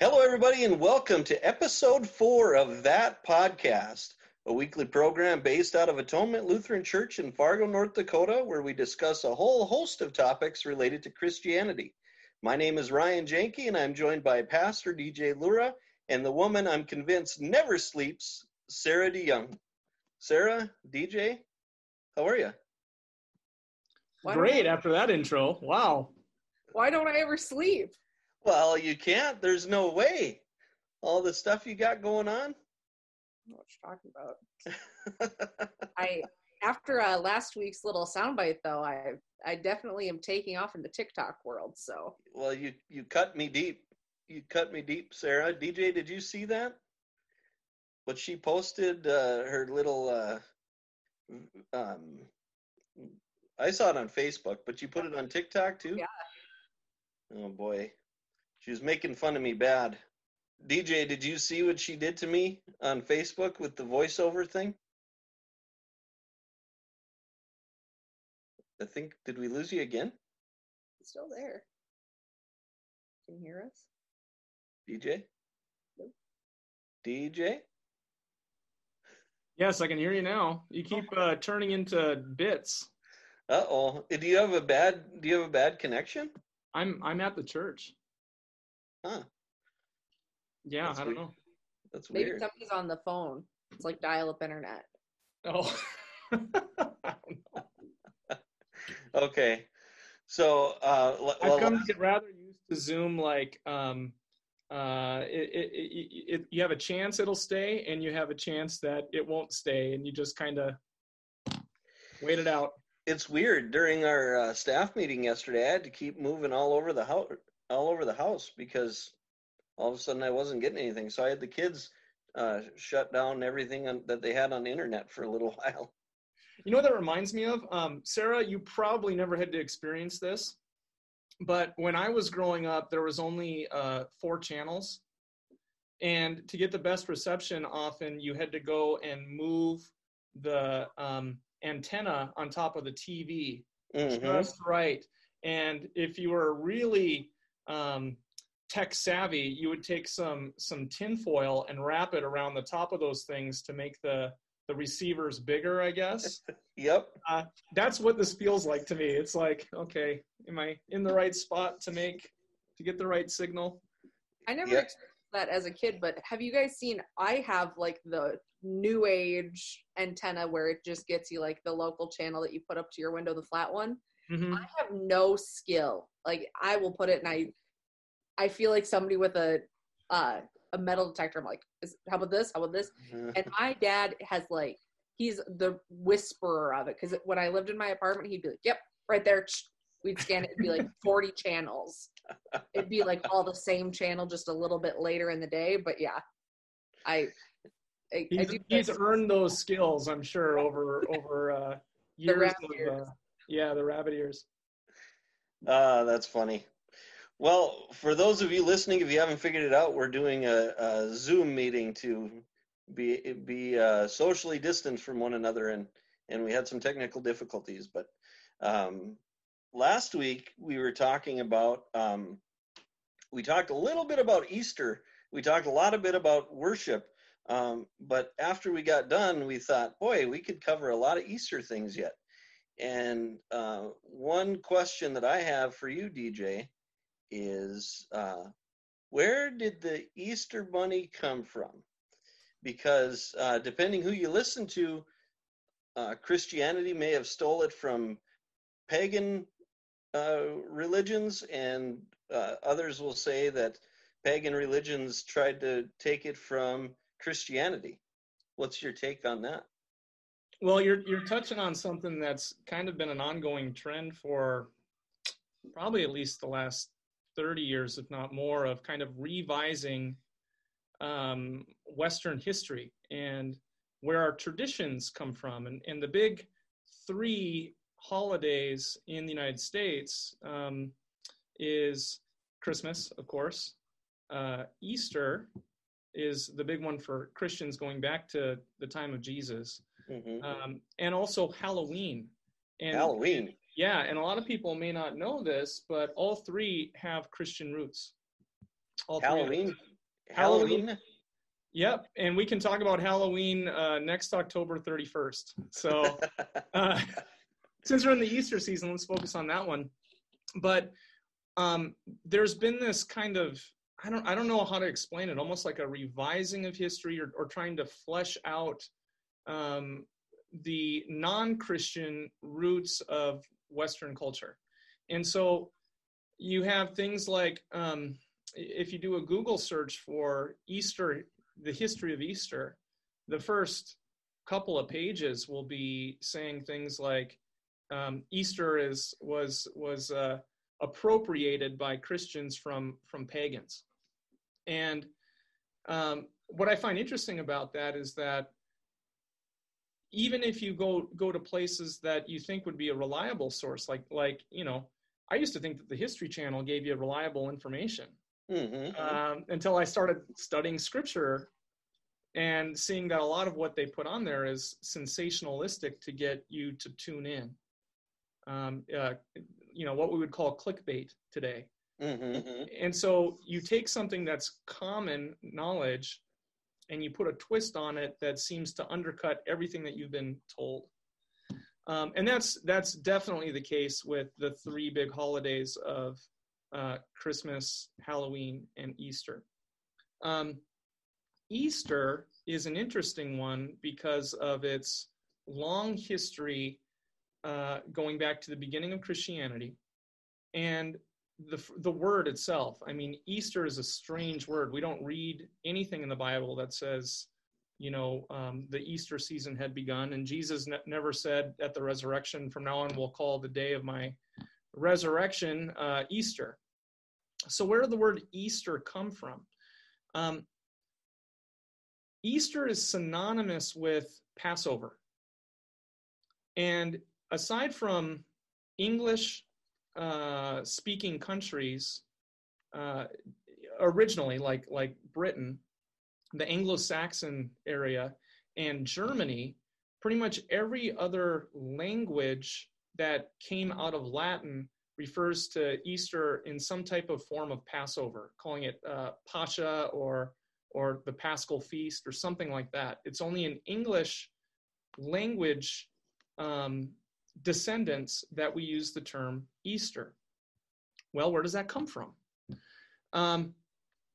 Hello, everybody, and welcome to episode four of That Podcast, a weekly program based out of Atonement Lutheran Church in Fargo, North Dakota, where we discuss a whole host of topics related to Christianity. My name is Ryan Janke, and I'm joined by Pastor DJ Lura and the woman I'm convinced never sleeps, Sarah DeYoung. Sarah, DJ, how are you? Great after that intro. Wow. Why don't I ever sleep? Well, you can't. There's no way. All the stuff you got going on. what you're talking about. I after uh, last week's little soundbite though, I I definitely am taking off in the TikTok world. So. Well, you you cut me deep. You cut me deep, Sarah. DJ, did you see that? What she posted, uh, her little. Uh, um, I saw it on Facebook, but you put it on TikTok too. Yeah. Oh boy. She was making fun of me bad. DJ, did you see what she did to me on Facebook with the voiceover thing? I think did we lose you again? It's still there. Can you hear us? DJ? Nope. DJ? Yes, I can hear you now. You keep uh, turning into bits. Uh oh. Do you have a bad do you have a bad connection? I'm I'm at the church. Huh. Yeah, That's I don't know. That's Maybe weird. somebody's on the phone. It's like dial-up internet. Oh. I don't know. Okay. So uh l- I've well, come to get rather used to Zoom. Like, um, uh, it, it, it, it, you have a chance it'll stay, and you have a chance that it won't stay, and you just kind of wait it out. it's weird during our uh, staff meeting yesterday i had to keep moving all over the house all over the house because all of a sudden i wasn't getting anything so i had the kids uh, shut down everything on, that they had on the internet for a little while You know what that reminds me of? Um, Sarah, you probably never had to experience this, but when I was growing up, there was only uh, four channels. And to get the best reception, often you had to go and move the um, antenna on top of the TV Mhm. just right. And if you were really um, tech savvy, you would take some some tinfoil and wrap it around the top of those things to make the the receivers bigger, I guess. yep Uh, that's what this feels like to me. It's like, okay, am I in the right spot to make to get the right signal? I never Yeah. experienced that as a kid, but have you guys seen? I have like the new age antenna where it just gets you like the local channel that you put up to your window, the flat one. Mhm. I have no skill. Like I will put it, and I, I feel like somebody with a, uh, a metal detector. I'm like, is, how about this? How about this? And my dad has like, he's the whisperer of it. Because when I lived in my apartment, he'd be like, "Yep, right there." We'd scan it. It'd be like 40 channels. It'd be like all the same channel, just a little bit later in the day. But yeah, I, I, I He's, do. he's earned those skills, I'm sure, over over uh, years rabbit of uh, yeah, the rabbit ears. Uh, that's funny. Well for those of you listening if you haven't figured it out we're doing a, a zoom meeting to be be uh, socially distanced from one another and and we had some technical difficulties but um, last week we were talking about um, we talked a little bit about easter. We talked a lot a bit about worship um, but after we got done we thought boy we could cover a lot of easter things yet and uh, one question that i have for you dj is uh, where did the easter bunny come from because uh, depending who you listen to uh, christianity may have stole it from pagan uh, religions, and uh, others will say that pagan religions tried to take it from Christianity. What's your take on that? Well, you're you're touching on something that's kind of been an ongoing trend for probably at least the last 30 years, if not more, of kind of revising um, Western history and where our traditions come from. And, and the big three holidays in the United States um, is Christmas, of course, uh, Easter is the big one for Christians going back to the time of Jesus, Mhm. um, and also Halloween. And Halloween. yeah, and a lot of people may not know this, but all three have Christian roots. All. Halloween. Halloween. Halloween. Yep, and we can talk about Halloween uh, next October 31st. So, uh, since we're in the Easter season, let's focus on that one. But um, there's been this kind of I don't I don't know how to explain it, almost like a revising of history or, or trying to flesh out um, the non-Christian roots of Western culture. And so you have things like um, if you do a Google search for Easter, the history of Easter, the first couple of pages will be saying things like um, Easter is was was uh, appropriated by Christians from from pagans, and um, what I find interesting about that is that even if you go go to places that you think would be a reliable source, like like you know, I used to think that the History Channel gave you reliable information Mhm. um, until I started studying scripture and seeing that a lot of what they put on there is sensationalistic to get you to tune in. Um, uh, you know, what we would call clickbait today. Mhm. And so you take something that's common knowledge and you put a twist on it that seems to undercut everything that you've been told. Um, and that's that's definitely the case with the three big holidays of uh, Christmas, Halloween, and Easter. Um, Easter is an interesting one because of its long history uh, going back to the beginning of Christianity and the the word itself. I mean, Easter is a strange word. We don't read anything in the Bible that says, you know, um, the Easter season had begun, and Jesus ne- never said at the resurrection, "From now on, we'll call the day of my resurrection uh, Easter." So, where did the word Easter come from? Um, Easter is synonymous with Passover. And aside from English uh, speaking countries, uh, originally, like, like Britain, the Anglo Saxon area, and Germany, pretty much every other language that came out of Latin refers to Easter in some type of form of Passover, calling it uh, Pascha or or the Paschal feast or something like that. It's only in English language um, descendants that we use the term Easter. Well, where does that come from? Um,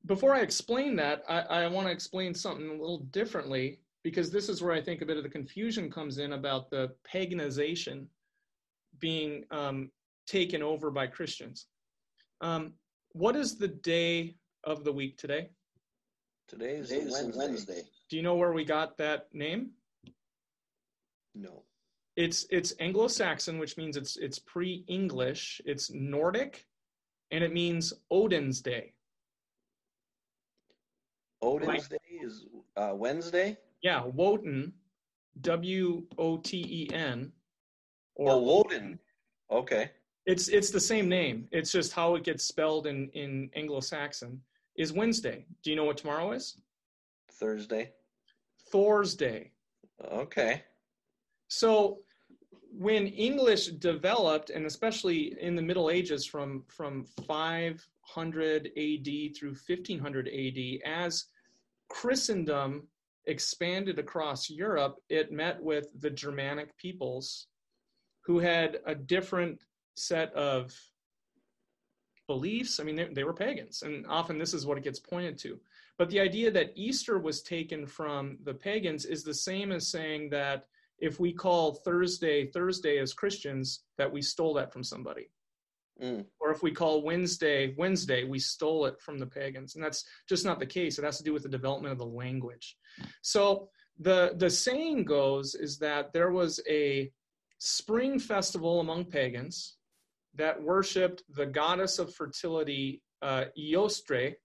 before I explain that, I, I want to explain something a little differently because this is where I think a bit of the confusion comes in about the paganization being um, taken over by Christians. Um, what is the day of the week today? Today is Wednesday. Wednesday. Do you know where we got that name? No. It's it's Anglo-Saxon, which means it's it's pre-English. It's Nordic, and it means Odin's Day. Odin's Day is uh, Wednesday. Yeah, Woden, W O T E N. Oh, Woden. Okay. It's it's the same name. It's just how it gets spelled in in Anglo-Saxon is Wednesday. Do you know what tomorrow is? Thursday. Thor's Day. Okay. So when English developed, and especially in the Middle Ages from, from 500 AD through 1500 AD, as Christendom expanded across Europe, it met with the Germanic peoples who had a different set of beliefs. I mean, they, they were pagans, and often this is what it gets pointed to. But the idea that Easter was taken from the pagans is the same as saying that if we call Thursday Thursday as Christians, that we stole that from somebody. Mm. Or if we call Wednesday Wednesday, we stole it from the pagans. And that's just not the case. It has to do with the development of the language. So the the saying goes is that there was a spring festival among pagans that worshipped the goddess of fertility, uh, Eostre,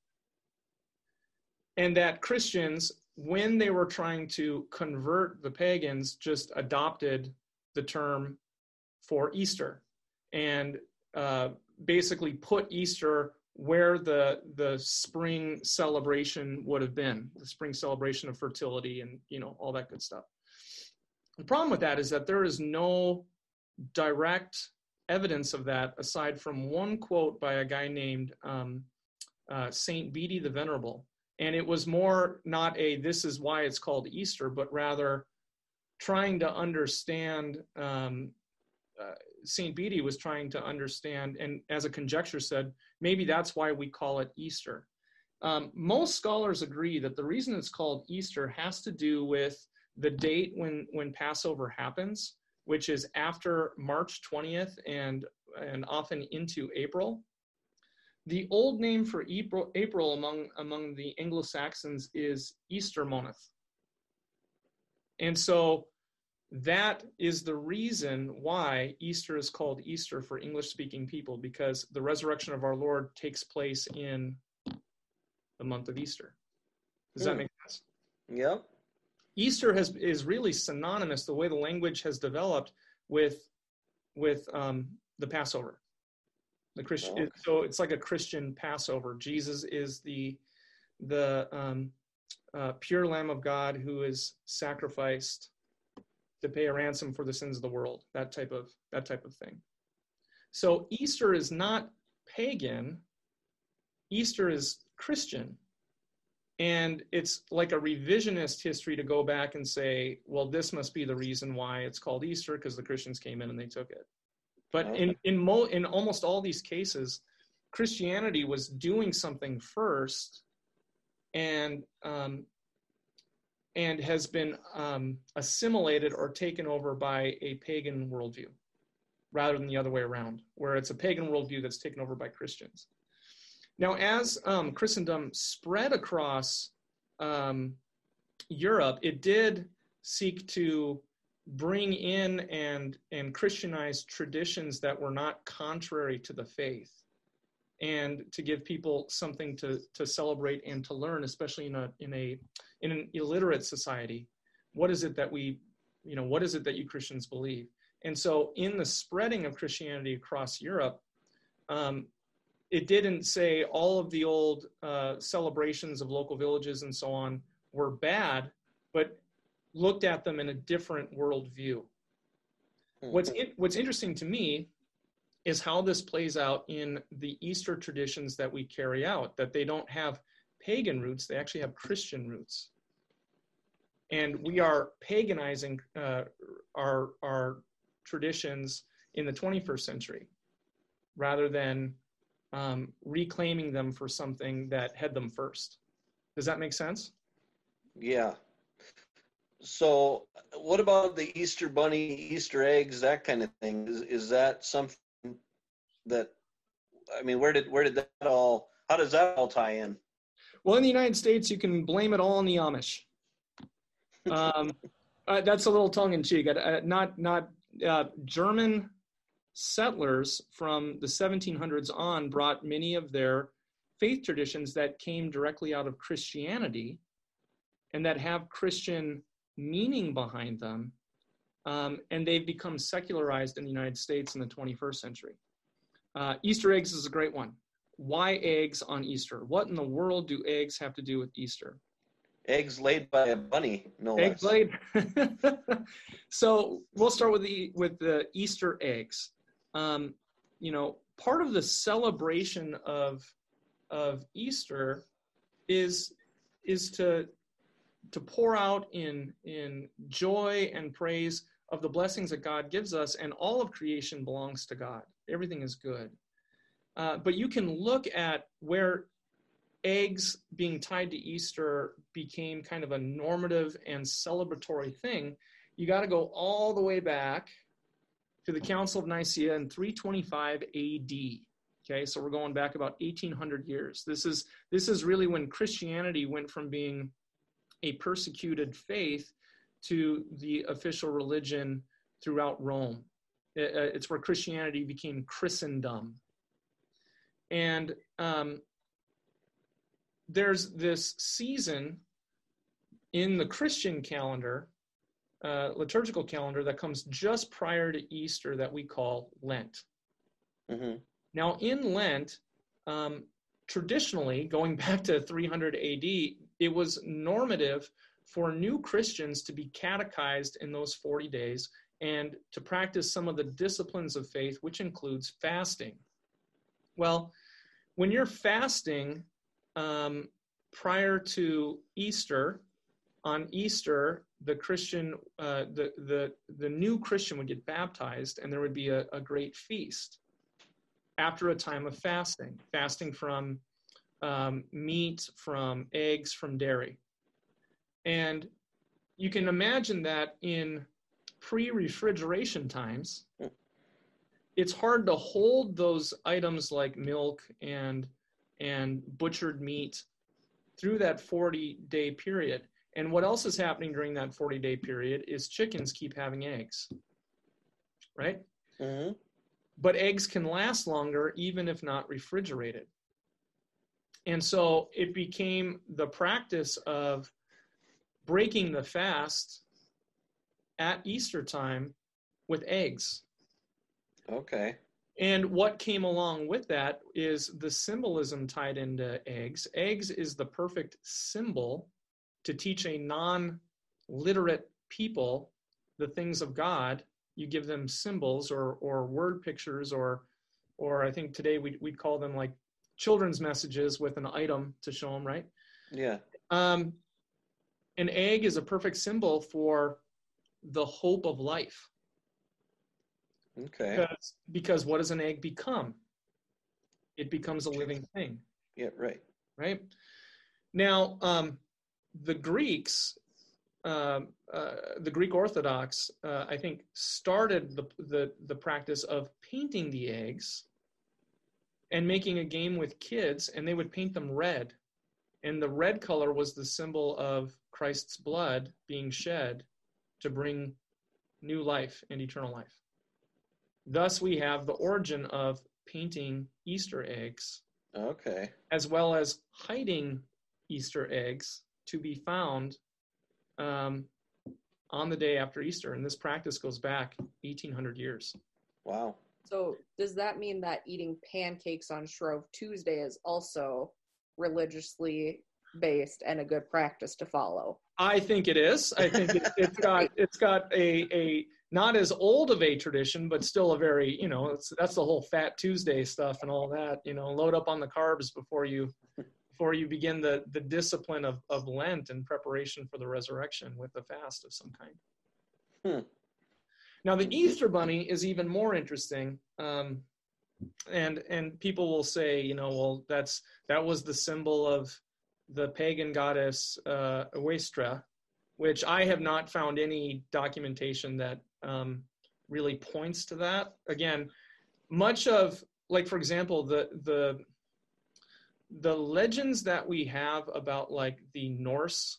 and that Christians, when they were trying to convert the pagans, just adopted the term for Easter and uh, basically put Easter where the the spring celebration would have been, the spring celebration of fertility and you know all that good stuff. The problem with that is that there is no direct evidence of that aside from one quote by a guy named um, uh, Saint Bede the Venerable, and it was more not a this is why it's called Easter, but rather trying to understand. Um, uh, Saint Bede was trying to understand, and as a conjecture said, maybe that's why we call it Easter. Um, most scholars agree that the reason it's called Easter has to do with the date when when Passover happens, which is after March 20th and and often into April. The old name for April, April among among the Anglo-Saxons is Easter Eastermonth. And so that is the reason why Easter is called Easter for English speaking people because the resurrection of our Lord takes place in the month of Easter. Does that Hmm. make sense? Yep. Easter has is really synonymous the way the language has developed with with um, the Passover. The Christian, Okay. so it's like a Christian Passover. Jesus is the the um, uh, pure Lamb of God who is sacrificed to pay a ransom for the sins of the world. That type of that type of thing. So Easter is not pagan. Easter is Christian. And it's like a revisionist history to go back and say, well, this must be the reason why it's called Easter because the Christians came in and they took it. But in in mo in almost all these cases, Christianity was doing something first, and um, and has been um, assimilated or taken over by a pagan worldview, rather than the other way around, where it's a pagan worldview that's taken over by Christians. Now, as um, Christendom spread across um, Europe, it did seek to bring in and and Christianize traditions that were not contrary to the faith, and to give people something to to celebrate and to learn, especially in a in a in an illiterate society. What is it that we, you know, what is it that you Christians believe? And so, in the spreading of Christianity across Europe, um, it didn't say all of the old uh, celebrations of local villages and so on were bad, but looked at them in a different worldview. What's in, what's interesting to me is how this plays out in the Easter traditions that we carry out. That they don't have pagan roots; they actually have Christian roots, and we are paganizing uh, our our traditions in the 21st century rather than um, reclaiming them for something that had them first. Does that make sense? Yeah. So, what about the Easter bunny, Easter eggs, that kind of thing? Is is that something that I mean, where did where did that all? How does that all tie in? Well, in the United States, you can blame it all on the Amish. Um, uh, that's a little tongue in cheek. Uh, not not uh, German settlers from the 1700s on brought many of their faith traditions that came directly out of Christianity and that have Christian meaning behind them. Um, and they've become secularized in the United States in the 21st century. Uh, Easter eggs is a great one. Why eggs on Easter? What in the world do eggs have to do with Easter? Eggs laid by a bunny, no Eggs less. laid. so we'll start with the with the Easter eggs. Um, you know, part of the celebration of of Easter is is to to pour out in in joy and praise of the blessings that God gives us, and all of creation belongs to God. Everything is good. Uh, but you can look at where eggs being tied to Easter became kind of a normative and celebratory thing. You got to go all the way back to the Council of Nicaea in 325 AD. Okay, so we're going back about 1800 years. This is this is really when Christianity went from being a persecuted faith to the official religion throughout Rome. Uh, It's where Christianity became Christendom. And um, there's this season in the Christian calendar, uh, liturgical calendar, that comes just prior to Easter that we call Lent. hmm Now, in Lent, um, traditionally, going back to 300 AD, it was normative for new Christians to be catechized in those 40 days and to practice some of the disciplines of faith, which includes fasting. Well, when you're fasting, um, prior to Easter, on Easter, the Christian, uh, the, the, the new Christian would get baptized and there would be a, a great feast after a time of fasting, fasting from um, meat, from eggs, from dairy. And you can imagine that in pre refrigeration times, it's hard to hold those items like milk and and butchered meat through that 40 day period and what else is happening during that 40 day period is chickens keep having eggs, right? Mm-hmm. But eggs can last longer even if not refrigerated. And so it became the practice of breaking the fast at Easter time with eggs. Okay. And what came along with that is the symbolism tied into eggs. Eggs is the perfect symbol to teach a non literate people the things of God, you give them symbols or, or word pictures or or I think today we'd, we'd call them like children's messages with an item to show them, right? Yeah. Um, an egg is a perfect symbol for the hope of life. Okay. Because, because what does an egg become? It becomes a living thing. Yeah, right. Right. Now, um, the Greeks, uh, uh, the Greek Orthodox, uh, I think, started the, the, the practice of painting the eggs and making a game with kids, and they would paint them red. And the red color was the symbol of Christ's blood being shed to bring new life and eternal life. Thus, we have the origin of painting Easter eggs. Okay. As well as hiding Easter eggs to be found um, on the day after Easter. And this practice goes back 1800 years. Wow. So, does that mean that eating pancakes on Shrove Tuesday is also religiously based and a good practice to follow? I think it is. I think it, has got it's got a a not as old of a tradition, but still a very you know that's the whole Fat Tuesday stuff and all that. You know, load up on the carbs before you before you begin the, the discipline of, of Lent and preparation for the resurrection with a fast of some kind. Hmm. Now, the Easter Bunny is even more interesting. Um, and and people will say, you know, well, that's that was the symbol of the pagan goddess uh, Eostre, which I have not found any documentation that um, really points to that. Again, much of like for example, the the the legends that we have about like the Norse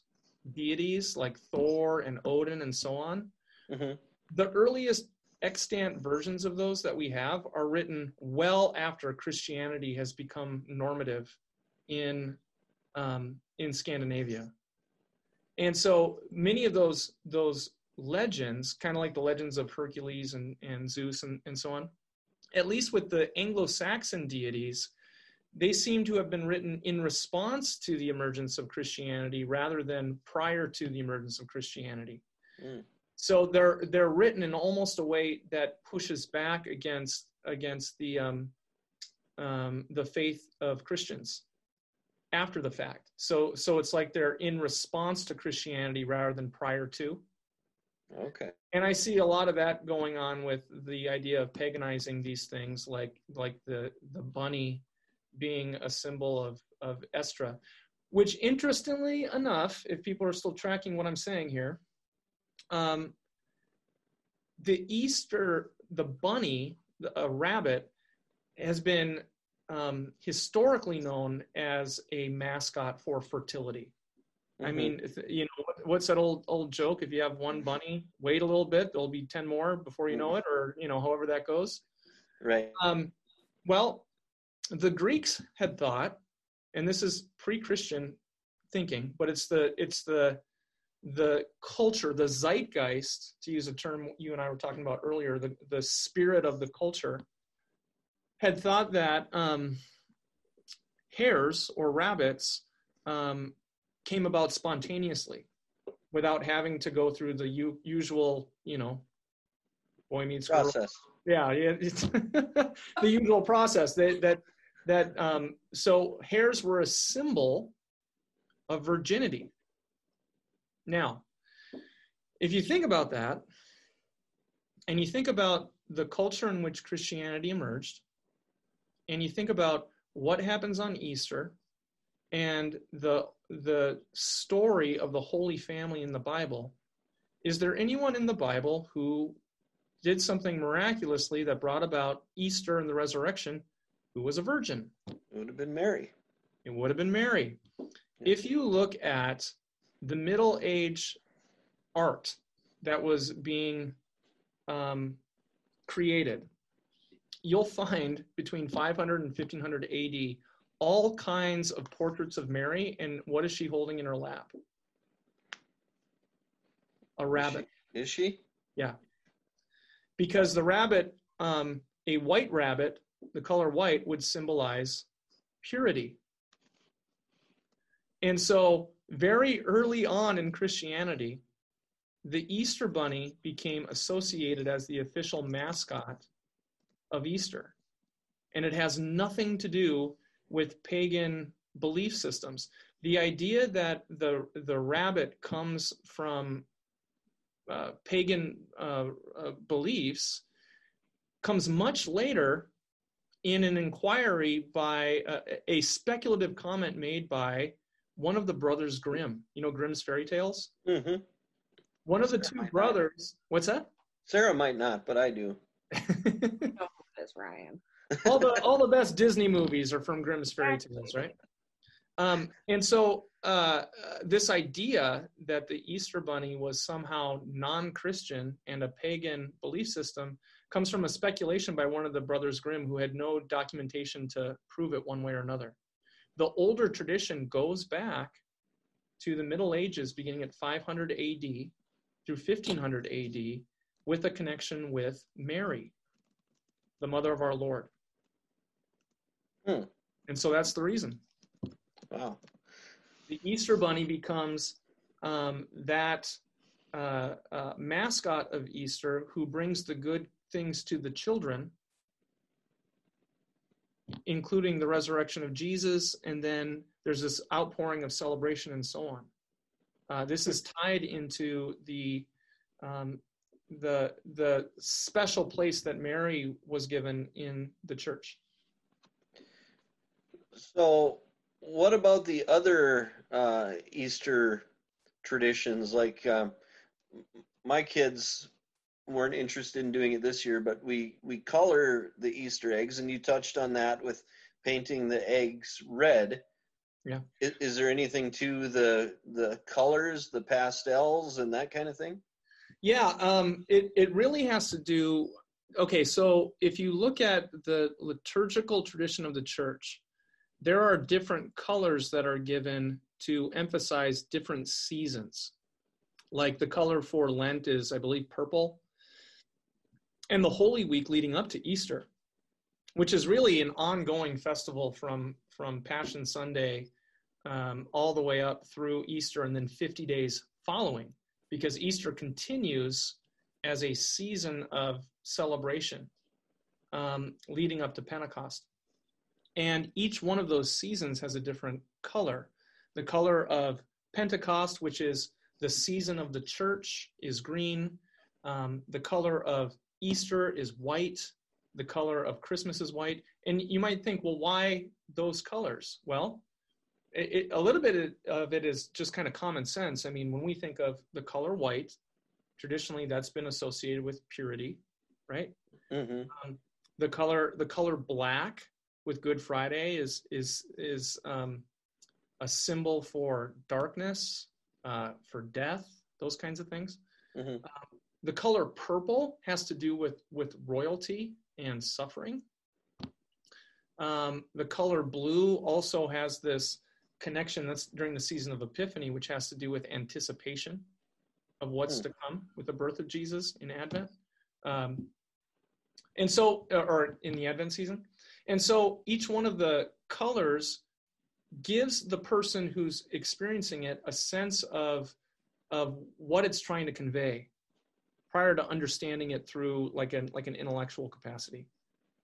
deities like Thor and Odin and so on, mm-hmm. The earliest extant versions of those that we have are written well after Christianity has become normative in um, in Scandinavia. And so many of those those legends, kind of like the legends of Hercules and, and Zeus and, and so on, at least with the Anglo-Saxon deities, they seem to have been written in response to the emergence of Christianity rather than prior to the emergence of Christianity. Mm. So they're they're written in almost a way that pushes back against against the um, um, the faith of Christians after the fact. So so it's like they're in response to Christianity rather than prior to. Okay. And I see a lot of that going on with the idea of paganizing these things, like like the the bunny being a symbol of, of Estra, which interestingly enough, if people are still tracking what I'm saying here, um, the Easter, the bunny, a rabbit, has been um, historically known as a mascot for fertility. Mm-hmm. I mean, you know, what's that old old joke? If you have one bunny, wait a little bit, there'll be ten more before you know mm-hmm. it, or you know, however that goes. Right. Um, well, the Greeks had thought, and this is pre-Christian thinking, but it's the it's the the culture, the zeitgeist, to use a term you and I were talking about earlier, the, the spirit of the culture, had thought that um, hares or rabbits um, came about spontaneously without having to go through the u- usual, you know, boy meets girl. process. Yeah, yeah, the usual process that that that um, so hares were a symbol of virginity. Now, if you think about that, and you think about the culture in which Christianity emerged, and you think about what happens on Easter and the the story of the Holy Family in the Bible, is there anyone in the Bible who did something miraculously that brought about Easter and the resurrection who was a virgin? It would have been Mary. It would have been Mary. If you look at the Middle Age art that was being um, created, you'll find between 500 and 1500 AD all kinds of portraits of Mary. And what is she holding in her lap? A rabbit. Is she? Is she? Yeah. Because the rabbit, um, a white rabbit, the color white would symbolize purity. And so, very early on in Christianity, the Easter bunny became associated as the official mascot of Easter. And it has nothing to do with pagan belief systems. The idea that the, the rabbit comes from uh, pagan uh, uh, beliefs comes much later in an inquiry by uh, a speculative comment made by one of the brothers Grimm. You know Grimm's fairy tales? Mm-hmm. One of the two brothers. Not. What's that? Sarah might not, but I do. no, that's Ryan. all the all the best Disney movies are from Grimm's fairy tales, right? Um, and so uh, this idea that the Easter Bunny was somehow non-Christian and a pagan belief system comes from a speculation by one of the brothers Grimm who had no documentation to prove it one way or another. The older tradition goes back to the Middle Ages, beginning at 500 AD through 1500 AD, with a connection with Mary, the mother of our Lord. Hmm. And so that's the reason. Wow. The Easter Bunny becomes um, that uh, uh, mascot of Easter who brings the good things to the children, including the resurrection of Jesus, and then there's this outpouring of celebration and so on. Uh, this is tied into the um, the the special place that Mary was given in the church. So, what about the other uh, Easter traditions? Like um, my kids weren't interested in doing it this year, but we we color the Easter eggs, and you touched on that with painting the eggs red. Yeah. Is, is there anything to the the colors, the pastels, and that kind of thing? Yeah, um, it it really has to do. Okay, so if you look at the liturgical tradition of the church, there are different colors that are given to emphasize different seasons. Like the color for Lent is, I believe, purple. And the Holy Week leading up to Easter, which is really an ongoing festival from, from Passion Sunday um, all the way up through Easter and then 50 days following, because Easter continues as a season of celebration um, leading up to Pentecost. And each one of those seasons has a different color. The color of Pentecost, which is the season of the church, is green. Um, the color of Easter is white. The color of Christmas is white. And you might think, well, why those colors? Well, it, it, a little bit of it is just kind of common sense. I mean, when we think of the color white, traditionally that's been associated with purity, right? Mm-hmm. Um, the color the color black with Good Friday is is is um, a symbol for darkness, uh, for death, those kinds of things. Mm-hmm. Um, the color purple has to do with with royalty and suffering. Um, the color blue also has this connection that's during the season of Epiphany, which has to do with anticipation of what's mm. to come with the birth of Jesus in Advent. Um, and so, or in the Advent season. And so each one of the colors gives the person who's experiencing it a sense of, of what it's trying to convey prior to understanding it through like an, like an intellectual capacity.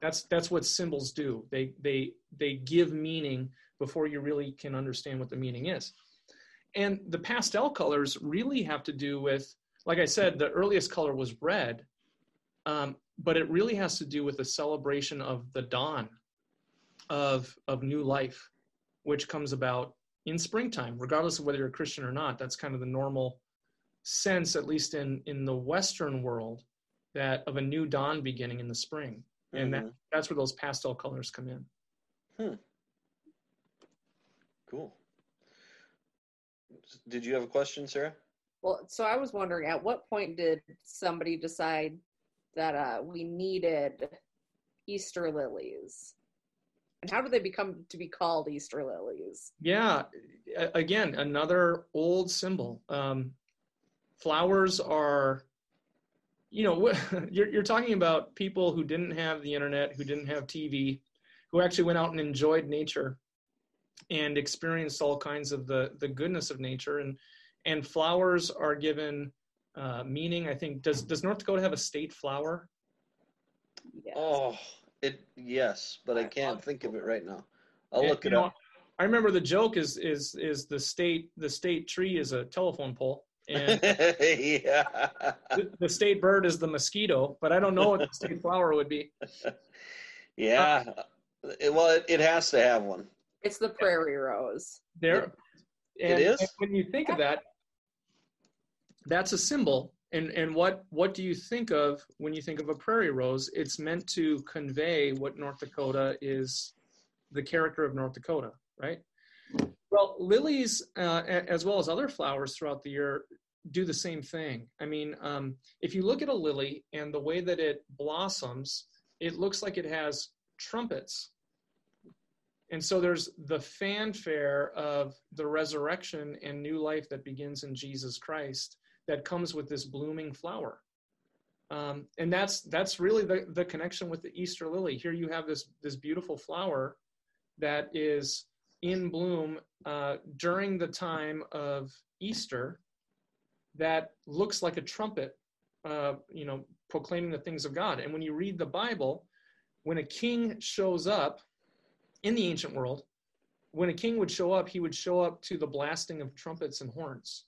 That's that's what symbols do. They they they give meaning before you really can understand what the meaning is. And the pastel colors really have to do with, like I said, the earliest color was red, um, but it really has to do with the celebration of the dawn of of new life, which comes about in springtime, regardless of whether you're a Christian or not. That's kind of the normal sense, at least in in the Western world, that of a new dawn beginning in the spring, and Mhm. that that's where those pastel colors come in. Hmm. Cool. Did you have a question, Sarah? Well, so I was wondering, at what point did somebody decide that uh, we needed Easter lilies, and how do they become to be called Easter lilies? Yeah, again, another old symbol. Um, flowers are, you know, you're, you're talking about people who didn't have the internet, who didn't have TV, who actually went out and enjoyed nature and experienced all kinds of the, the goodness of nature. And, and flowers are given uh, meaning. I think, does, does North Dakota have a state flower? Yes. Oh, it yes, but I can't think of it right now. I'll And, look you it know, up. I remember the joke is is is the state the state tree is a telephone pole and yeah. the, the state bird is the mosquito, but I don't know what the state flower would be. Yeah. It- well, it, it has to have one. It's the prairie rose. There, It and, is? and when you think of that, that's a symbol. And and what what do you think of when you think of a prairie rose? It's meant to convey what North Dakota is, the character of North Dakota, right? Well, lilies, uh, as well as other flowers throughout the year, do the same thing. I mean, um, if you look at a lily and the way that it blossoms, it looks like it has trumpets. And so there's the fanfare of the resurrection and new life that begins in Jesus Christ that comes with this blooming flower. Um, and that's that's really the, the connection with the Easter lily. Here you have this this beautiful flower that is in bloom uh, during the time of Easter that looks like a trumpet, uh, you know, proclaiming the things of God. And when you read the Bible, when a king shows up in the ancient world, when a king would show up, he would show up to the blasting of trumpets and horns.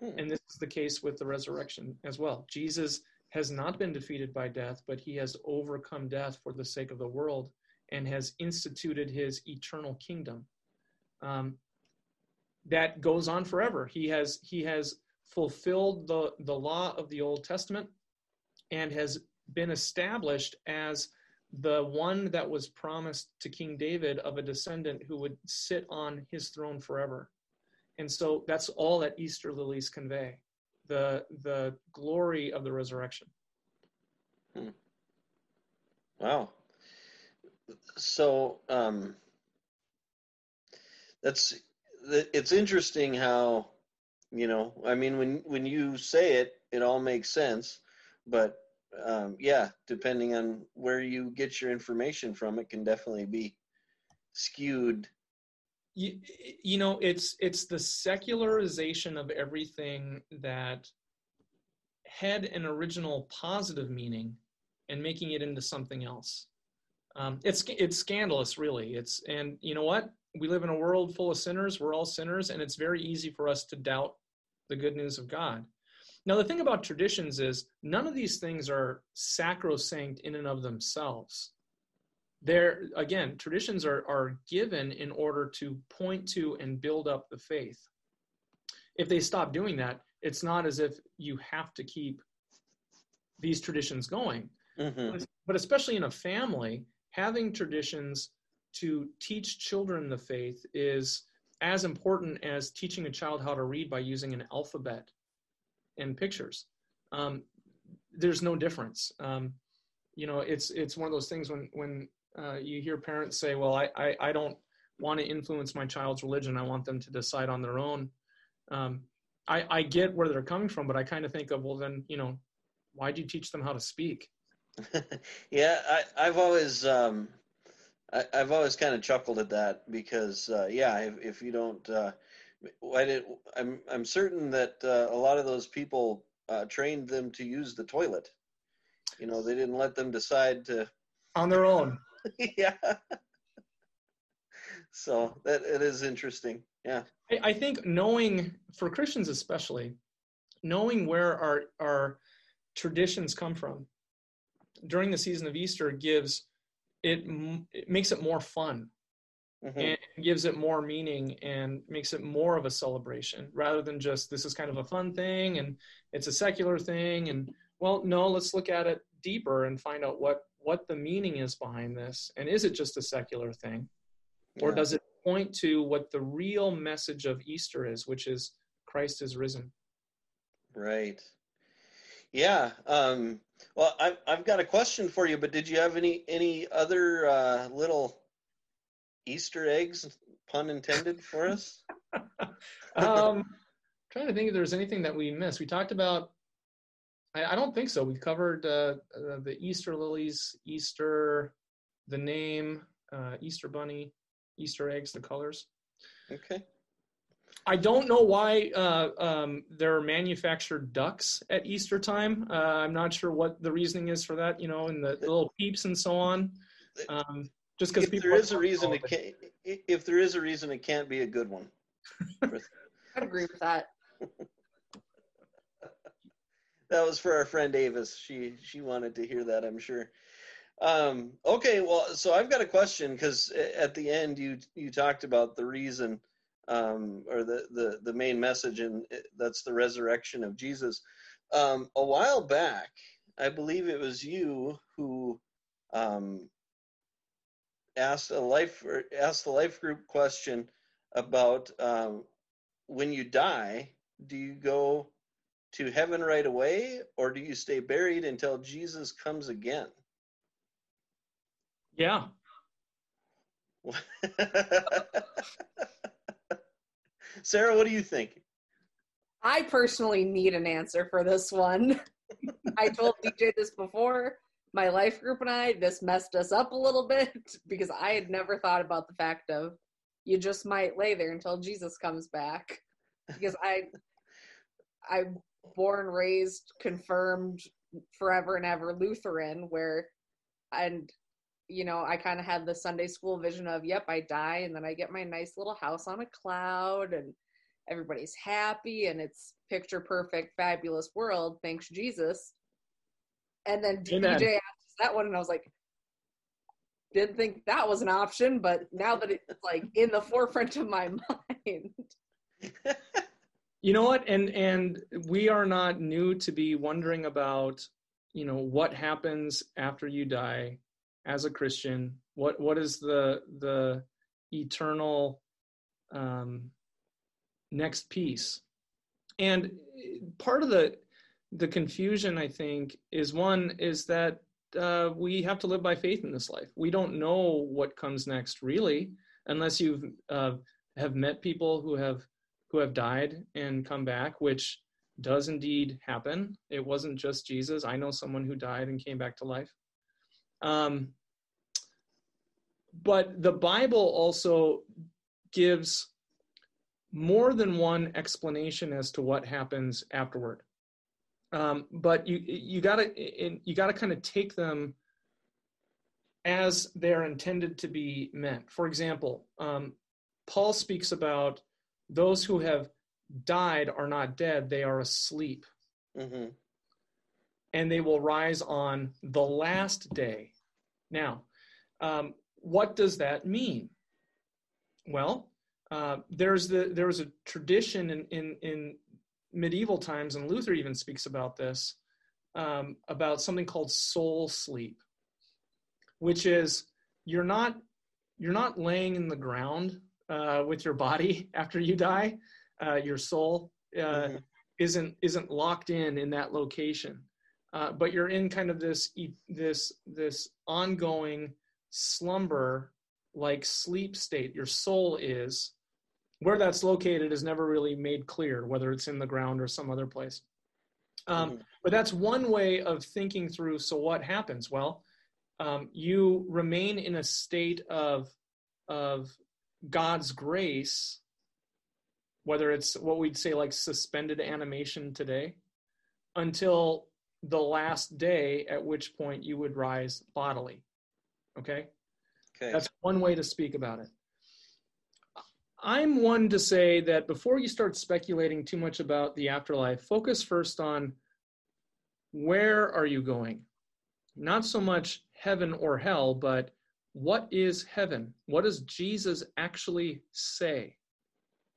Hmm. And this is the case with the resurrection as well. Jesus has not been defeated by death, but he has overcome death for the sake of the world and has instituted his eternal kingdom. Um, that goes on forever. He has he has fulfilled the the law of the Old Testament and has been established as the one that was promised to King David of a descendant who would sit on his throne forever. And so that's all that Easter lilies convey the the glory of the resurrection. Wow. So, um, that's it's interesting how you know. I mean, when when you say it, it all makes sense. But um, yeah, depending on where you get your information from, it can definitely be skewed. You, you know, it's it's the secularization of everything that had an original positive meaning and making it into something else. Um, it's it's scandalous, really. It's and you know what? We live in a world full of sinners. We're all sinners, and it's very easy for us to doubt the good news of God. Now, the thing about traditions is none of these things are sacrosanct in and of themselves. They're again, traditions are are given in order to point to and build up the faith. If they stop doing that, it's not as if you have to keep these traditions going hmm but especially in a family, having traditions to teach children the faith is as important as teaching a child how to read by using an alphabet and pictures. Um, there's no difference. Um, you know, it's it's one of those things when when uh, you hear parents say, "Well, I, I I don't want to influence my child's religion. I want them to decide on their own." Um, I I get where they're coming from, but I kind of think of, well, then you know, why do you teach them how to speak? yeah, I, I've always um, I, I've always kind of chuckled at that because uh, yeah, if, if you don't, uh, why did I'm I'm certain that uh, a lot of those people uh, trained them to use the toilet. You know, they didn't let them decide to on their own. yeah. So that it is interesting. Yeah. I, I think knowing for Christians especially, knowing where our our traditions come from during the season of Easter gives it, it makes it more fun mm-hmm. and gives it more meaning and makes it more of a celebration rather than just this is kind of a fun thing and it's a secular thing. And well no let's look at it deeper and find out what what the meaning is behind this. And is it just a secular thing? Or does it point to what the real message of Easter is which is Christ is risen? Right. Yeah um well I've, I've got a question for you but did you have any any other uh, little Easter eggs, pun intended, for us? um, trying to think if there's anything that we missed. We talked about. I, I don't think so. We covered uh, uh, the Easter lilies, Easter, the name, uh, Easter bunny, Easter eggs, the colors. Okay. I don't know why uh, um, there are manufactured ducks at Easter time. Uh, I'm not sure what the reasoning is for that. You know, and the little peeps and so on. Um, just because if there is a reason it can't, if there is a reason it can't be a good one. I agree with that. that was for our friend Avis. She she wanted to hear that. I'm sure. Um, okay, well, so I've got a question because at the end you you talked about the reason um, or the, the the main message, and that's the resurrection of Jesus. Um, a while back, I believe it was you who um, asked a life asked the life group question about um, when you die, do you go to heaven right away, or do you stay buried until Jesus comes again? Yeah. Sarah, what do you think? I personally need an answer for this one. I told DJ this before my life group and I, this messed us up a little bit because I had never thought about the fact of you just might lay there until Jesus comes back. Because I, I'm born, raised, confirmed, forever and ever Lutheran, where, and you know, I kind of had the Sunday school vision of, yep, I die and then I get my nice little house on a cloud and everybody's happy and it's picture perfect, fabulous world. Thanks, Jesus. And then Amen. DJ asked that one, and I was like, didn't think that was an option, but now that it's like in the forefront of my mind. you know what? And and we are not new to be wondering about, you know, what happens after you die as a Christian. What what is the the eternal um, next piece? And part of the the confusion i think is one is that uh, we have to live by faith in this life we don't know what comes next really unless you've uh, have met people who have who have died and come back which does indeed happen it wasn't just jesus i know someone who died and came back to life um, but the bible also gives more than one explanation as to what happens afterward um, but you you gotta you gotta kind of take them as they're intended to be meant. For example, um, Paul speaks about those who have died are not dead; they are asleep, mm-hmm. And they will rise on the last day. Now, um, what does that mean? Well, uh, there's the there was a tradition in in in medieval times, and Luther even speaks about this, um, about something called soul sleep, which is you're not you're not laying in the ground uh, with your body after you die. Uh, your soul uh, mm-hmm. isn't isn't locked in in that location, uh, but you're in kind of this this this ongoing slumber like sleep state. Your soul is where that's located is never really made clear, whether it's in the ground or some other place. Um, mm-hmm. But that's one way of thinking through. So what happens? Well, um, you remain in a state of of God's grace, whether it's what we'd say like suspended animation today, until the last day, at which point you would rise bodily. Okay? Okay. That's one way to speak about it. I'm one to say that before you start speculating too much about the afterlife, focus first on where are you going? Not so much heaven or hell, but what is heaven? What does Jesus actually say?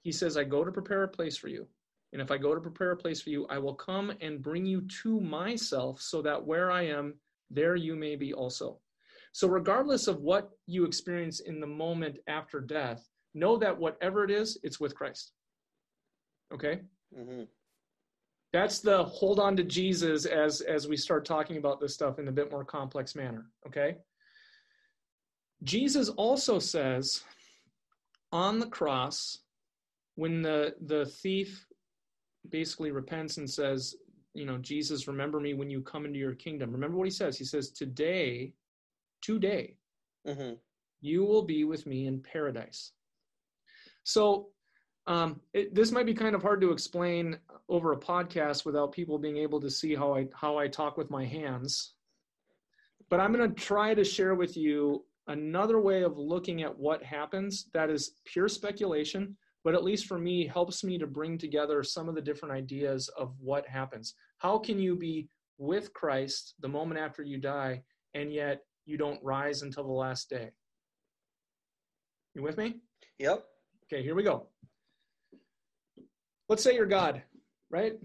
He says, I go to prepare a place for you. And if I go to prepare a place for you, I will come and bring you to myself so that where I am, there you may be also. So, regardless of what you experience in the moment after death, know that whatever it is, it's with Christ. Okay? hmm That's the hold on to Jesus as as we start talking about this stuff in a bit more complex manner, okay? Jesus also says on the cross when the the thief basically repents and says, you know, Jesus, remember me when you come into your kingdom. Remember what he says? He says, "Today, today hmm you will be with me in paradise. So, um, it, this might be kind of hard to explain over a podcast without people being able to see how I how I talk with my hands. But I'm going to try to share with you another way of looking at what happens that is pure speculation, but at least for me helps me to bring together some of the different ideas of what happens. How can you be with Christ the moment after you die and yet you don't rise until the last day? You with me? Yep. Okay, here we go. Let's say you're God, right?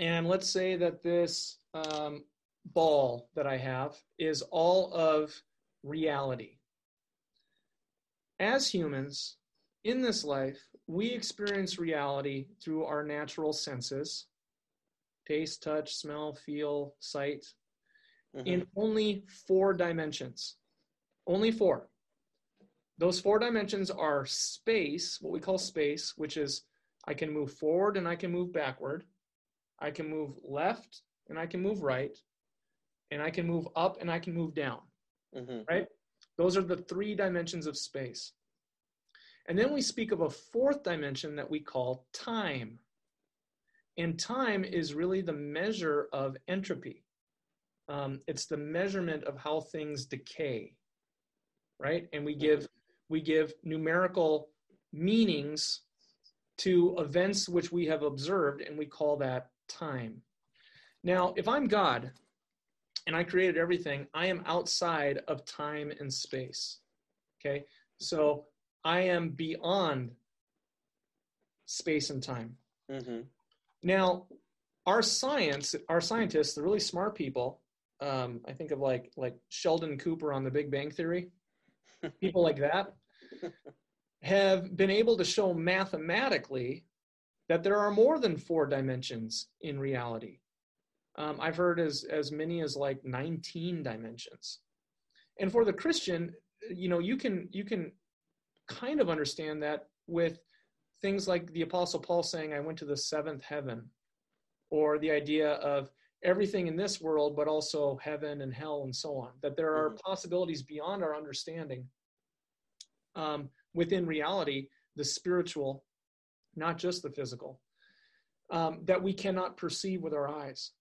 And let's say that this um, ball that I have is all of reality. As humans, in this life, we experience reality through our natural senses taste, touch, smell, feel, sight Mhm. in only four dimensions. Only four. Those four dimensions are space, what we call space, which is I can move forward and I can move backward. I can move left and I can move right. And I can move up and I can move down, Mhm. right? Those are the three dimensions of space. And then we speak of a fourth dimension that we call time. And time is really the measure of entropy. Um, it's the measurement of how things decay, right? And we give we give numerical meanings to events which we have observed, and we call that time. Now, if I'm God and I created everything, I am outside of time and space. Okay, so I am beyond space and time. Mhm. Now, our science, our scientists, the really smart people, um, I think of like like Sheldon Cooper on The Big Bang Theory, people like that, have been able to show mathematically that there are more than four dimensions in reality. Um, I've heard as as many as like 19 dimensions. And for the Christian, you know, you can you can kind of understand that with things like the Apostle Paul saying, I went to the seventh heaven, or the idea of everything in this world, but also heaven and hell and so on, that there are Mhm. possibilities beyond our understanding um, within reality, the spiritual, not just the physical, um, that we cannot perceive with our eyes.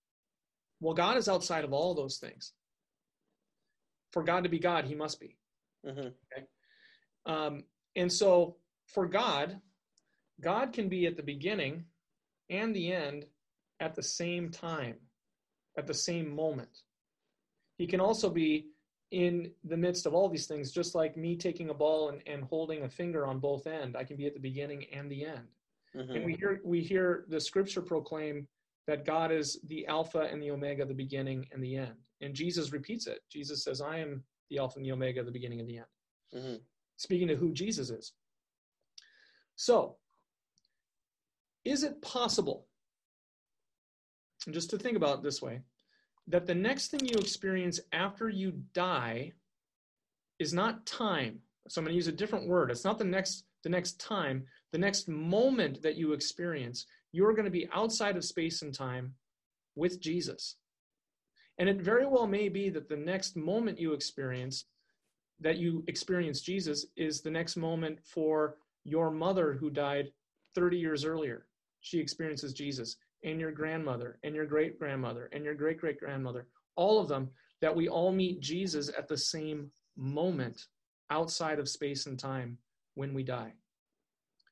Well, God is outside of all those things. For God to be God, he must be. Mhm. Um, and so for God, God can be at the beginning and the end at the same time, at the same moment. He can also be in the midst of all these things, just like me taking a ball and, and holding a finger on both end. I can be at the beginning and the end. And Mhm. we hear we hear the scripture proclaim that God is the Alpha and the Omega, the beginning and the end. And Jesus repeats it. Jesus says, I am the Alpha and the Omega, the beginning and the end Mhm. Speaking to who Jesus is. So, is it possible, just to think about it this way, that the next thing you experience after you die is not time? So I'm going to use a different word. It's not the next the next time, the next moment that you experience, you're going to be outside of space and time with Jesus. And it very well may be that the next moment you experience that you experience Jesus is the next moment for your mother who died 30 years earlier. She experiences Jesus, and your grandmother, and your great grandmother, and your great great grandmother, all of them, that we all meet Jesus at the same moment outside of space and time when we die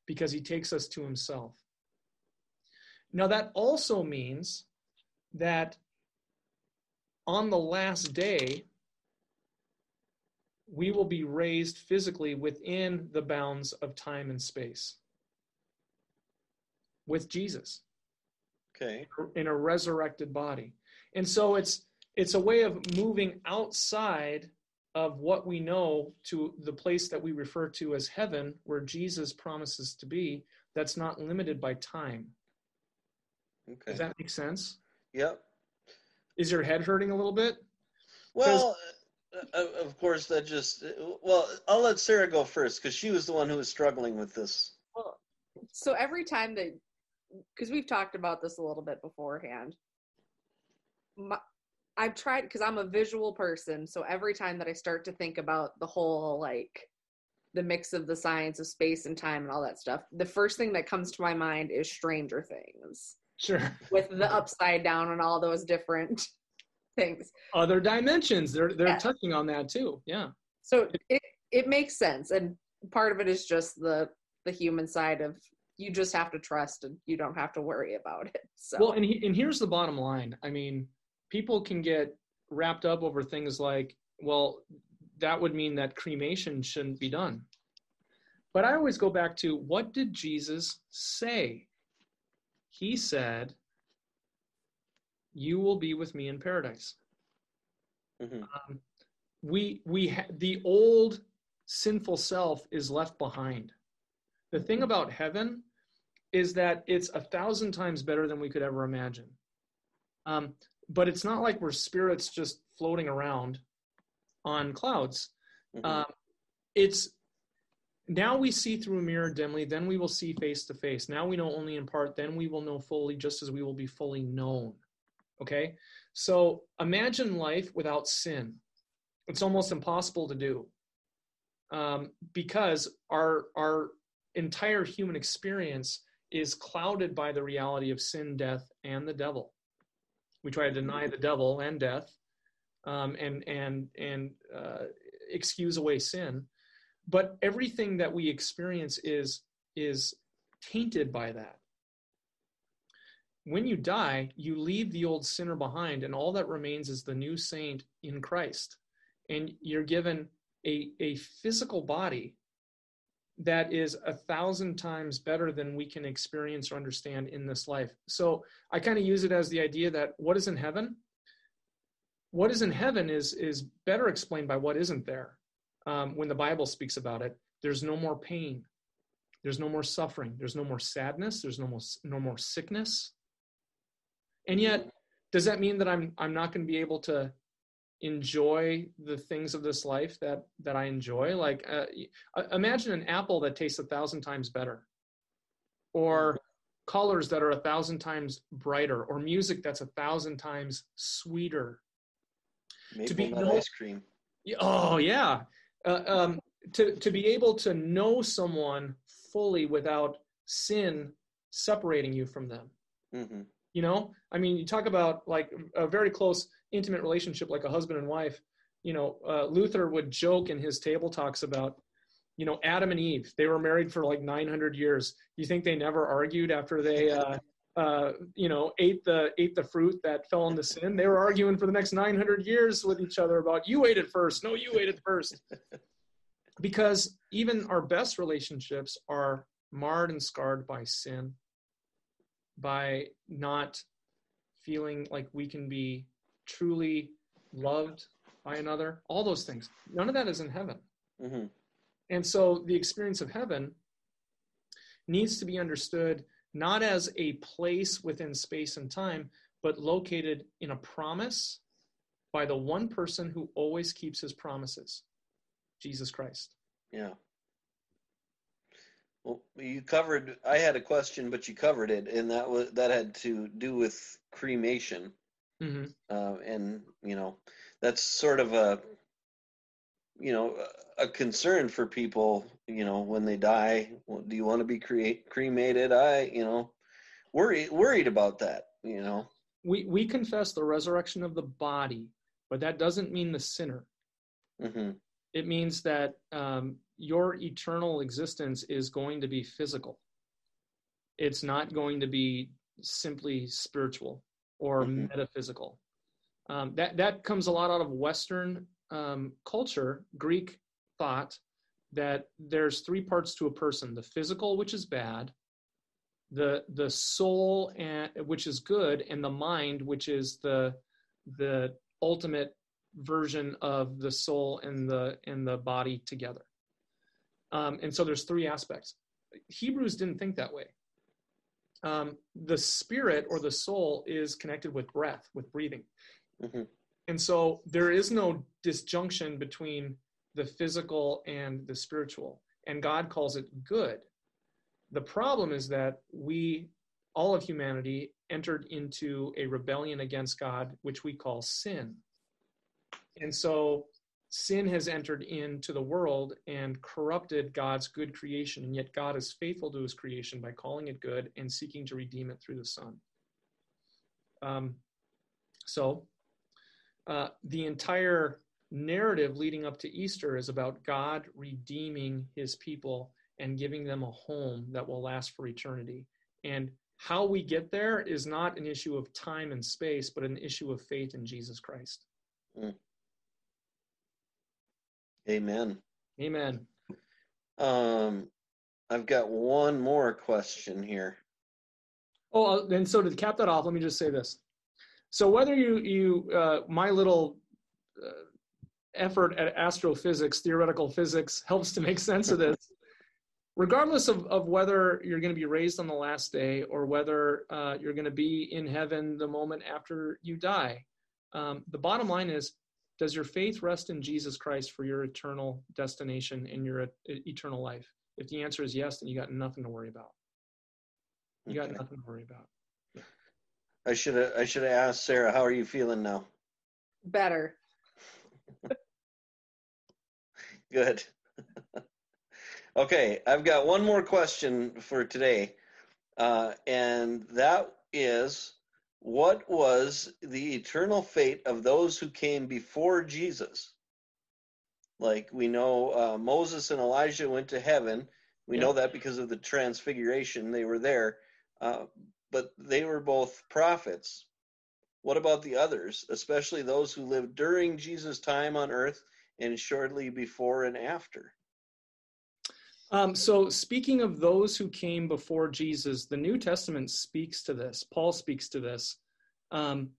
because he takes us to himself. Now, that also means that on the last day, we will be raised physically within the bounds of time and space with Jesus. Okay. In a resurrected body. And so it's it's a way of moving outside of what we know to the place that we refer to as heaven where Jesus promises to be that's not limited by time. Okay. Does that make sense? Yep. Is your head hurting a little bit? Well, Uh, of course, that just well, I'll let Sarah go first because she was the one who was struggling with this. Well, so every time that, because we've talked about this a little bit beforehand, my, I've tried because I'm a visual person. So every time that I start to think about the whole like the mix of the science of space and time and all that stuff, the first thing that comes to my mind is Stranger Things. Sure. With the upside down and all those different things. Other dimensions. They're they're Yeah. touching on that too. Yeah. So it it makes sense, and part of it is just the the human side of you just have to trust and you don't have to worry about it. So Well, and he, and here's the bottom line. I mean, people can get wrapped up over things like, well, that would mean that cremation shouldn't be done. But I always go back to what did Jesus say? He said, "You will be with me in paradise." Mhm. Um, we we ha- the old sinful self is left behind. The thing about heaven is that it's a thousand times better than we could ever imagine. Um, but it's not like we're spirits just floating around on clouds. Mhm. Um, it's now we see through a mirror dimly, then we will see face to face. Now we know only in part, then we will know fully, just as we will be fully known. Okay? So imagine life without sin. It's almost impossible to do um, because our, our entire human experience is clouded by the reality of sin, death, and the devil. We try to deny the devil and death um, and, and, and uh, excuse away sin but everything that we experience is is tainted by that when you die you leave the old sinner behind and all that remains is the new saint in christ. And you're given a, a physical body that is a thousand times better than we can experience or understand in this life. So i kind of use it as the idea that what is in heaven? What is in heaven is is better explained by what isn't there. Um, when the Bible speaks about it, there's no more pain, there's no more suffering, there's no more sadness, there's no more no more sickness. And yet, does that mean that I'm I'm not going to be able to enjoy the things of this life that that I enjoy? Like, uh, imagine an apple that tastes a thousand times better, or colors that are a thousand times brighter, or music that's a thousand times sweeter. Maple be nut no- ice cream. Oh yeah, uh, um, to to be able to know someone fully without sin separating you from them. hmm You know, I mean, you talk about like a very close, intimate relationship, like a husband and wife. You know, uh, Luther would joke in his table talks about, you know, Adam and Eve. They were married for like 900 years. You think they never argued after they, uh, uh, you know, ate the ate the fruit that fell into sin? They were arguing for the next 900 years with each other about you ate it first. No, you ate it first. because even our best relationships are marred and scarred by sin, by not feeling like we can be truly loved by another, all those things. None of that is in heaven. hmm And so the experience of heaven needs to be understood not as a place within space and time, but located in a promise by the one person who always keeps his promises Jesus Christ. Yeah. Well, you covered. I had a question, but you covered it, and that was that had to do with cremation, hmm uh, and you know, that's sort of a, you know, a concern for people. You know, when they die, well, do you want to be create cremated? I, you know, worried worried about that. You know. We, we confess the resurrection of the body, but that doesn't mean the sinner. hmm it means that um, your eternal existence is going to be physical. It's not going to be simply spiritual or mm-hmm. metaphysical. Um, that that comes a lot out of Western um, culture, Greek thought that there's three parts to a person: the physical, which is bad, the the soul, and which is good, and the mind, which is the the ultimate version of the soul and the and the body together. Um, and so there's three aspects. Hebrews didn't think that way. Um, the spirit or the soul is connected with breath, with breathing. Mm-hmm. And so there is no disjunction between the physical and the spiritual. And God calls it good. The problem is that we, all of humanity, entered into a rebellion against God, which we call sin. And so sin has entered into the world and corrupted God's good creation. And yet God is faithful to his creation by calling it good and seeking to redeem it through the Son. Um, so uh, the entire narrative leading up to Easter is about God redeeming his people and giving them a home that will last for eternity. And how we get there is not an issue of time and space, but an issue of faith in Jesus Christ. Mm. Amen. Amen. Um, I've got one more question here. Oh, and so to cap that off, let me just say this. So whether you you uh, my little uh, effort at astrophysics, theoretical physics, helps to make sense of this. Regardless of, of whether you're going to be raised on the last day or whether uh, you're going to be in heaven the moment after you die, um, the bottom line is does your faith rest in Jesus Christ for your eternal destination in your eternal life? If the answer is yes, then you got nothing to worry about. You got okay. nothing to worry about. I should have I should have asked Sarah, how are you feeling now? Better. Good. okay, I've got one more question for today, uh, and that is what was the eternal fate of those who came before Jesus? Like we know uh, Moses and Elijah went to heaven. We yeah. know that because of the transfiguration, they were there. Uh, but they were both prophets. What about the others, especially those who lived during Jesus' time on earth and shortly before and after? Um, so, speaking of those who came before Jesus, the New Testament speaks to this. Paul speaks to this. Um,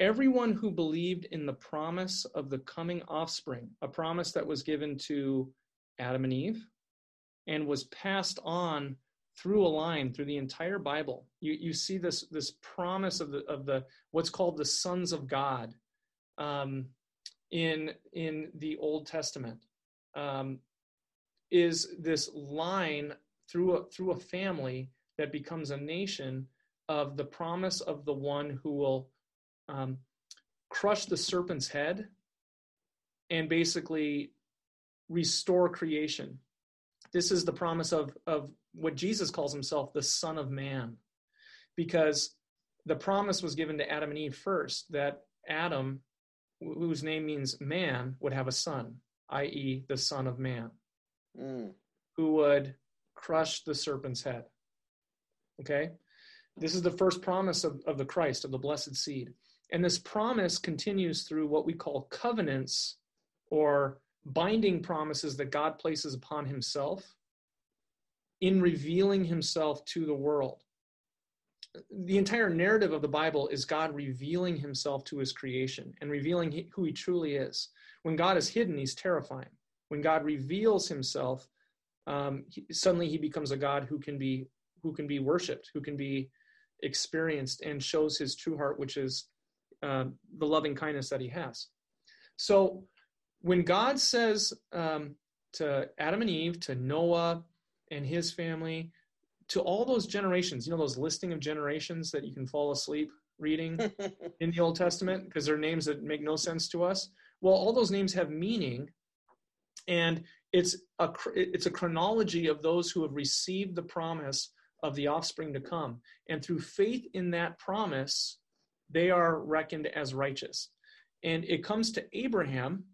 everyone who believed in the promise of the coming offspring, a promise that was given to Adam and Eve and was passed on through a line through the entire Bible. You, you see this, this promise of the, of the what's called the sons of God um, in, in the Old Testament. Um, is this line through a, through a family that becomes a nation of the promise of the one who will um, crush the serpent's head and basically restore creation. This is the promise of, of what Jesus calls himself the Son of Man, because the promise was given to Adam and Eve first that Adam, whose name means man, would have a son, i.e., the Son of Man mm. who would crush the serpent's head. Okay? This is the first promise of, of the Christ, of the blessed seed. And this promise continues through what we call covenants or binding promises that God places upon himself in revealing himself to the world. The entire narrative of the Bible is God revealing himself to his creation and revealing who he truly is. When God is hidden, he's terrifying when God reveals Himself, um, he, suddenly He becomes a God who can be who can be worshipped, who can be experienced, and shows His true heart, which is uh, the loving kindness that He has. So, when God says um, to Adam and Eve, to Noah and his family, to all those generations, you know, those listing of generations that you can fall asleep reading in the Old Testament because they're names that make no sense to us. Well, all those names have meaning and it's a it's a chronology of those who have received the promise of the offspring to come and through faith in that promise they are reckoned as righteous and it comes to abraham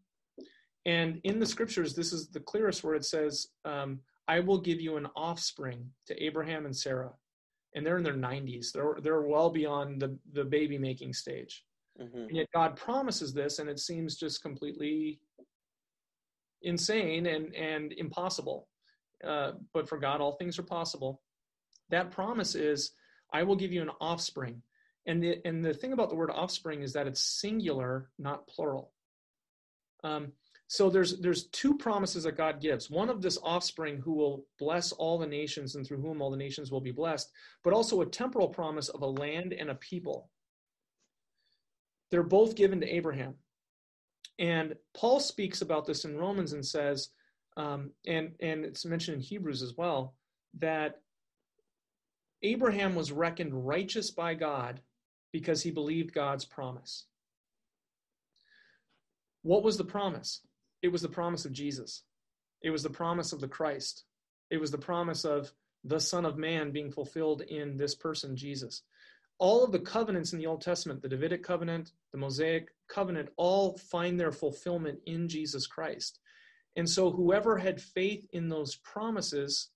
And in the scriptures, this is the clearest where it says, um, I will give you an offspring to Abraham and Sarah. And they're in their 90s. They're, they're well beyond the, the baby making stage. Mm-hmm. And yet God promises this, and it seems just completely insane and, and impossible. Uh, but for God, all things are possible. That promise is, I will give you an offspring. And the, and the thing about the word offspring is that it's singular, not plural. Um, so there's there's two promises that God gives. One of this offspring who will bless all the nations and through whom all the nations will be blessed, but also a temporal promise of a land and a people. They're both given to Abraham. And Paul speaks about this in Romans and says, um, and, and it's mentioned in Hebrews as well, that Abraham was reckoned righteous by God because he believed God's promise. What was the promise? It was the promise of Jesus. It was the promise of the Christ. It was the promise of the Son of Man being fulfilled in this person, Jesus. All of the covenants in the Old Testament, the Davidic covenant, the Mosaic covenant, all find their fulfillment in Jesus Christ. And so whoever had faith in those promises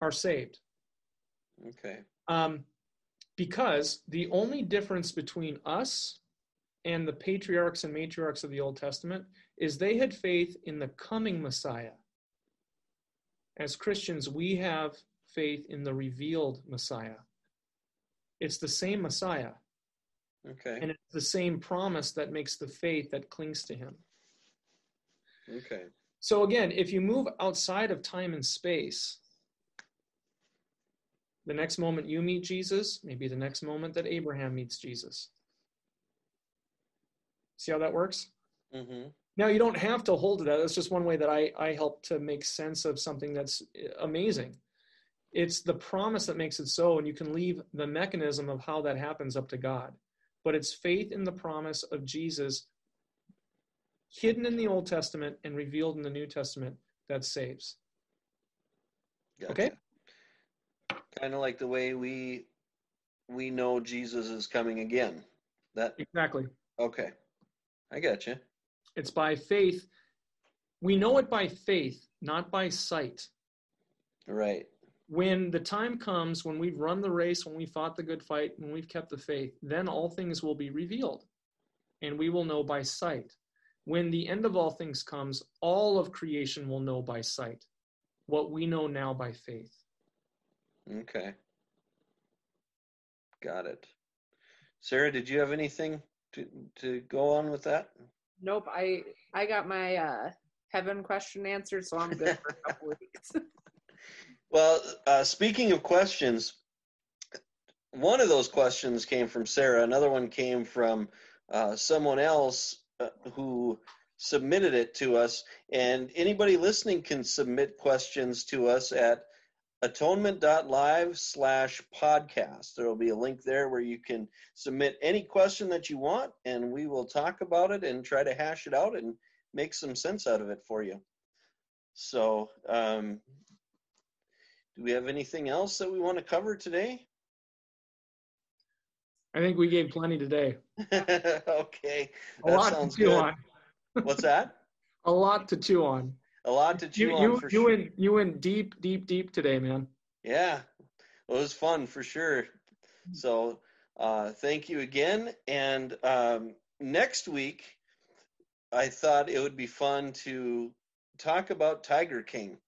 are saved. Okay. Um, because the only difference between us and the patriarchs and matriarchs of the Old Testament is they had faith in the coming Messiah. As Christians, we have faith in the revealed Messiah. It's the same Messiah, Okay. and it's the same promise that makes the faith that clings to him. Okay. So, again, if you move outside of time and space, the next moment you meet Jesus, maybe the next moment that Abraham meets Jesus. See how that works? Mm-hmm. Now, you don't have to hold to that. That's just one way that I, I help to make sense of something that's amazing. It's the promise that makes it so, and you can leave the mechanism of how that happens up to God. But it's faith in the promise of Jesus hidden in the Old Testament and revealed in the New Testament that saves. Gotcha. Okay. Kind of like the way we we know Jesus is coming again. That Exactly. okay. I got you. It's by faith. We know it by faith, not by sight. Right. When the time comes, when we've run the race, when we fought the good fight, when we've kept the faith, then all things will be revealed and we will know by sight. When the end of all things comes, all of creation will know by sight what we know now by faith. Okay. Got it. Sarah, did you have anything to to go on with that? Nope. I I got my uh heaven question answered, so I'm good for a couple weeks. Well, uh, speaking of questions, one of those questions came from Sarah. Another one came from uh, someone else uh, who submitted it to us. And anybody listening can submit questions to us at atonement.live slash podcast. There will be a link there where you can submit any question that you want, and we will talk about it and try to hash it out and make some sense out of it for you. So, um, do we have anything else that we want to cover today? I think we gave plenty today. okay, A that lot to chew good. on. What's that? A lot to chew on. A lot to chew You on you for you sure. went you went deep deep deep today, man. Yeah, well, it was fun for sure. So, uh, thank you again. And um, next week, I thought it would be fun to talk about Tiger King.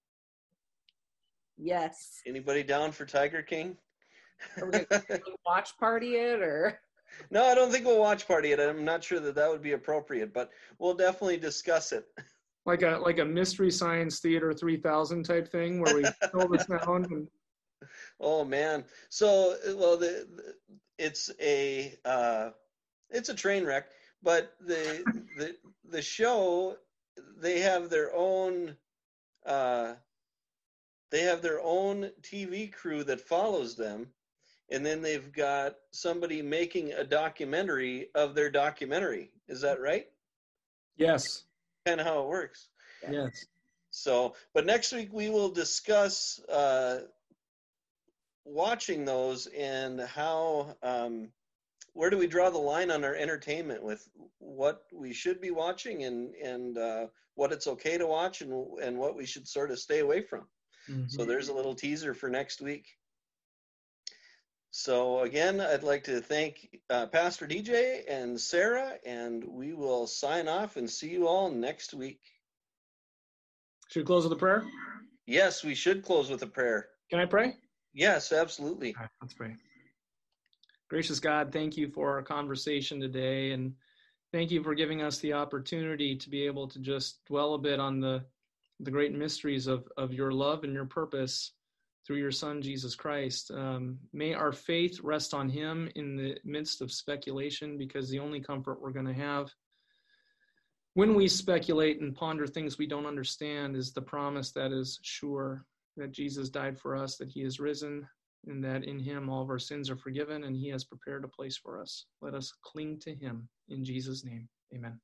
Yes. Anybody down for Tiger King? Are we watch party it or no, I don't think we'll watch party it. I'm not sure that that would be appropriate, but we'll definitely discuss it. Like a like a mystery science theater 3000 type thing where we fill the sound and Oh man. So well the, the it's a uh it's a train wreck, but the the the show they have their own uh they have their own TV crew that follows them and then they've got somebody making a documentary of their documentary. Is that right? yes. Kind of how it works. Yes. So, but next week we will discuss uh, watching those and how um, where do we draw the line on our entertainment with what we should be watching and and uh, what it's okay to watch and and what we should sort of stay away from. Mhm. So there's a little teaser for next week. So again, I'd like to thank uh, Pastor DJ and Sarah, and we will sign off and see you all next week. Should we close with a prayer? Yes, we should close with a prayer. Can I pray? Yes, absolutely. Right, let's pray. Gracious God, thank you for our conversation today, and thank you for giving us the opportunity to be able to just dwell a bit on the the great mysteries of of your love and your purpose through your Son Jesus Christ. Um, may our faith rest on Him in the midst of speculation, because the only comfort we're going to have when we speculate and ponder things we don't understand is the promise that is sure that Jesus died for us, that He is risen, and that in him all of our sins are forgiven and he has prepared a place for us. Let us cling to him in Jesus' name. Amen.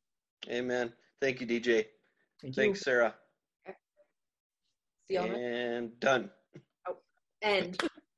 Amen. Thank you, DJ. Thank Thanks, Sarah. And done. Oh, end.